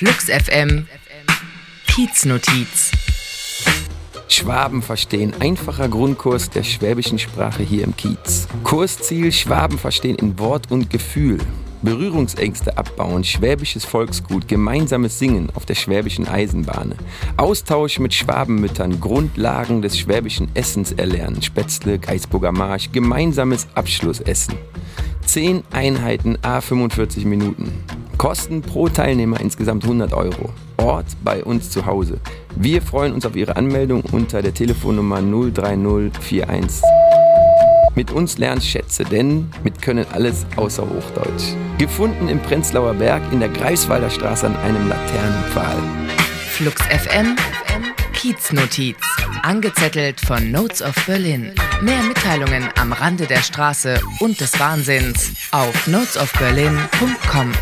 Flux FM Kieznotiz. Schwaben verstehen. Einfacher Grundkurs der schwäbischen Sprache hier im Kiez. Kursziel Schwaben verstehen in Wort und Gefühl. Berührungsängste abbauen, schwäbisches Volksgut, gemeinsames Singen auf der schwäbischen Eisenbahn. Austausch mit Schwabenmüttern, Grundlagen des schwäbischen Essens erlernen, Spätzle, Geisburger Marsch, gemeinsames Abschlussessen. 10 Einheiten a 45 Minuten. Kosten pro Teilnehmer insgesamt 100 Euro. Ort bei uns zu Hause. Wir freuen uns auf Ihre Anmeldung unter der Telefonnummer 03041. Mit uns lernst Schätze, denn mit können alles außer Hochdeutsch. Gefunden im Prenzlauer Berg in der Greifswalder Straße an einem Laternenpfahl. Flux FM Kieznotiz. Angezettelt von Notes of Berlin. Mehr Mitteilungen am Rande der Straße und des Wahnsinns auf notesofberlin.com.